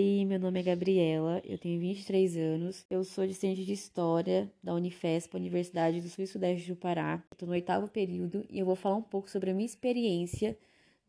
Oi, meu nome é Gabriela, eu tenho 23 anos, eu sou discente de História da Unifesp, Universidade do Sul e Sudeste do Pará. Estou no oitavo período e eu vou falar um pouco sobre a minha experiência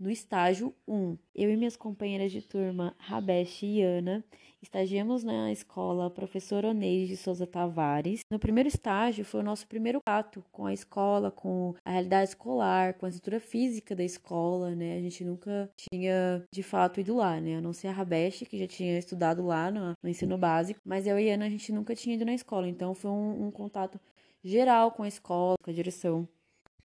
no estágio 1. Eu e minhas companheiras de turma, Rabesh e Ana, estagiamos na escola Professor Oneide de Souza Tavares. No primeiro estágio foi o nosso primeiro contato com a escola, com a realidade escolar, com a estrutura física da escola, né? A gente nunca tinha de fato ido lá, né? A não ser a Rabesh, que já tinha estudado lá no, no ensino básico, mas eu e Ana a gente nunca tinha ido na escola, então foi um, um contato geral com a escola, com a direção.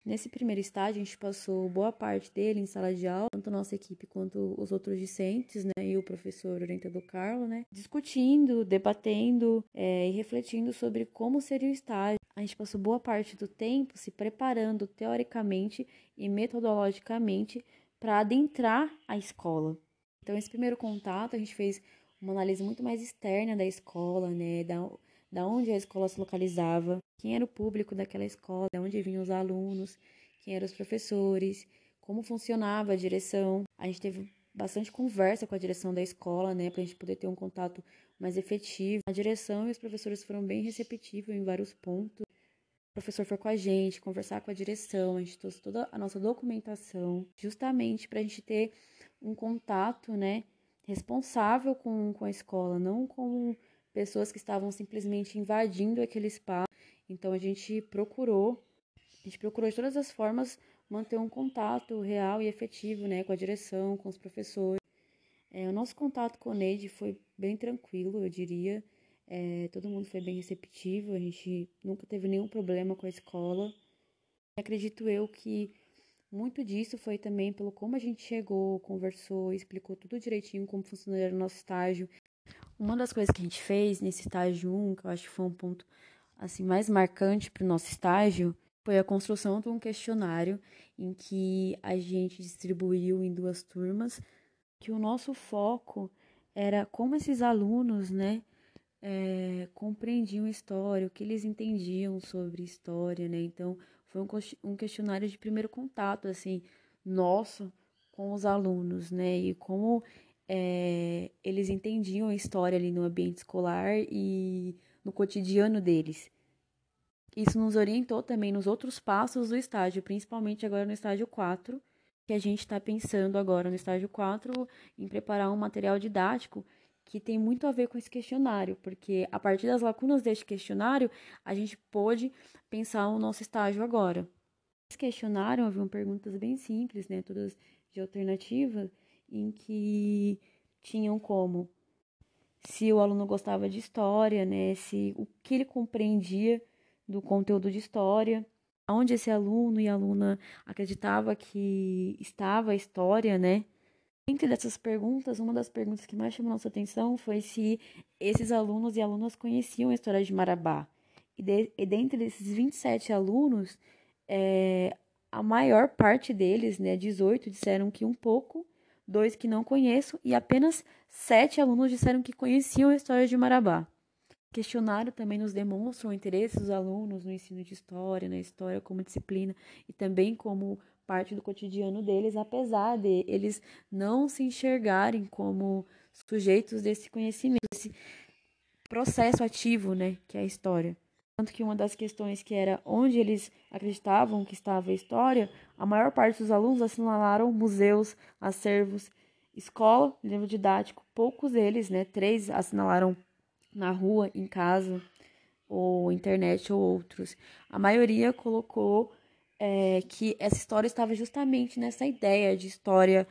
Nesse primeiro estágio, a gente passou boa parte dele em sala de aula, tanto nossa equipe quanto os outros discentes, né, e o professor orientador Carlos, né, discutindo, debatendo é, e refletindo sobre como seria o estágio. A gente passou boa parte do tempo se preparando teoricamente e metodologicamente para adentrar a escola. Então, esse primeiro contato, a gente fez uma análise muito mais externa da escola, né, da da onde a escola se localizava, quem era o público daquela escola, de onde vinham os alunos, quem eram os professores, como funcionava a direção. A gente teve bastante conversa com a direção da escola, né, para a gente poder ter um contato mais efetivo. A direção e os professores foram bem receptivos em vários pontos. O professor foi com a gente, conversar com a direção, a gente trouxe toda a nossa documentação, justamente para a gente ter um contato, né, responsável com, com a escola, não como pessoas que estavam simplesmente invadindo aquele espaço. Então a gente procurou, a gente procurou de todas as formas manter um contato real e efetivo, né, com a direção, com os professores. É, o nosso contato com o Neide foi bem tranquilo, eu diria. É, todo mundo foi bem receptivo, a gente nunca teve nenhum problema com a escola. Acredito eu que muito disso foi também pelo como a gente chegou, conversou, explicou tudo direitinho como funcionaria o nosso estágio. Uma das coisas que a gente fez nesse estágio 1, que eu acho que foi um ponto assim mais marcante para o nosso estágio, foi a construção de um questionário em que a gente distribuiu em duas turmas, que o nosso foco era como esses alunos, né, é, compreendiam história, o que eles entendiam sobre história, né? Então, foi um, questionário de primeiro contato, assim, nosso com os alunos, né? E como é, eles entendiam a história ali no ambiente escolar e no cotidiano deles. Isso nos orientou também nos outros passos do estágio, principalmente agora no estágio 4, que a gente está pensando agora no estágio 4 em preparar um material didático que tem muito a ver com esse questionário, porque a partir das lacunas deste questionário, a gente pôde pensar o nosso estágio agora. Esse questionário haviam perguntas bem simples, né, todas de alternativa, em que tinham como se o aluno gostava de história, né, se o que ele compreendia do conteúdo de história, onde esse aluno e aluna acreditava que estava a história, né? Entre dessas perguntas, uma das perguntas que mais chamou nossa atenção foi se esses alunos e alunas conheciam a história de Marabá. E, de, e dentre esses 27 alunos, é, a maior parte deles, né, 18, disseram que um pouco dois que não conheço e apenas sete alunos disseram que conheciam a história de Marabá. O questionário também nos demonstra o interesse dos alunos no ensino de história, na história como disciplina e também como parte do cotidiano deles, apesar de eles não se enxergarem como sujeitos desse conhecimento, desse processo ativo, né, que é a história. Tanto que uma das questões que era onde eles acreditavam que estava a história, a maior parte dos alunos assinalaram museus, acervos, escola, livro didático. Poucos deles, né, três assinalaram na rua, em casa, ou internet ou outros. A maioria colocou é, que essa história estava justamente nessa ideia de história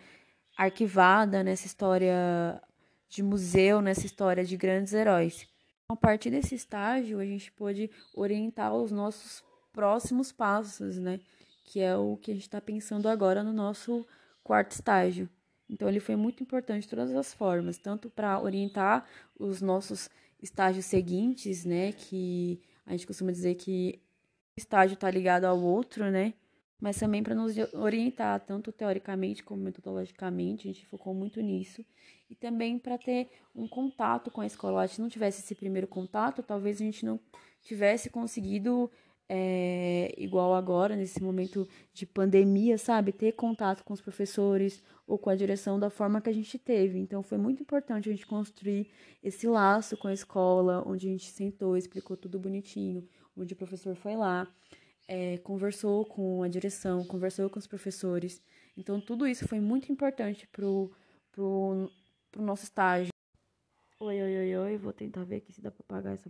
arquivada, nessa história de museu, nessa história de grandes heróis. A partir desse estágio, a gente pôde orientar os nossos próximos passos, né? Que é o que a gente está pensando agora no nosso quarto estágio. Então, ele foi muito importante de todas as formas, tanto para orientar os nossos estágios seguintes, né? Que a gente costuma dizer que o estágio está ligado ao outro, né? Mas também para nos orientar, tanto teoricamente como metodologicamente, a gente focou muito nisso e também para ter um contato com a escola. Se não tivesse esse primeiro contato, talvez a gente não tivesse conseguido é, igual agora, nesse momento de pandemia, sabe? Ter contato com os professores ou com a direção da forma que a gente teve. Então, foi muito importante a gente construir esse laço com a escola, onde a gente sentou, explicou tudo bonitinho, onde o professor foi lá, é, conversou com a direção, conversou com os professores. Então, tudo isso foi muito importante pro, pro, pro nosso estágio. Oi, oi, oi, oi, vou tentar ver aqui se dá pra pagar essa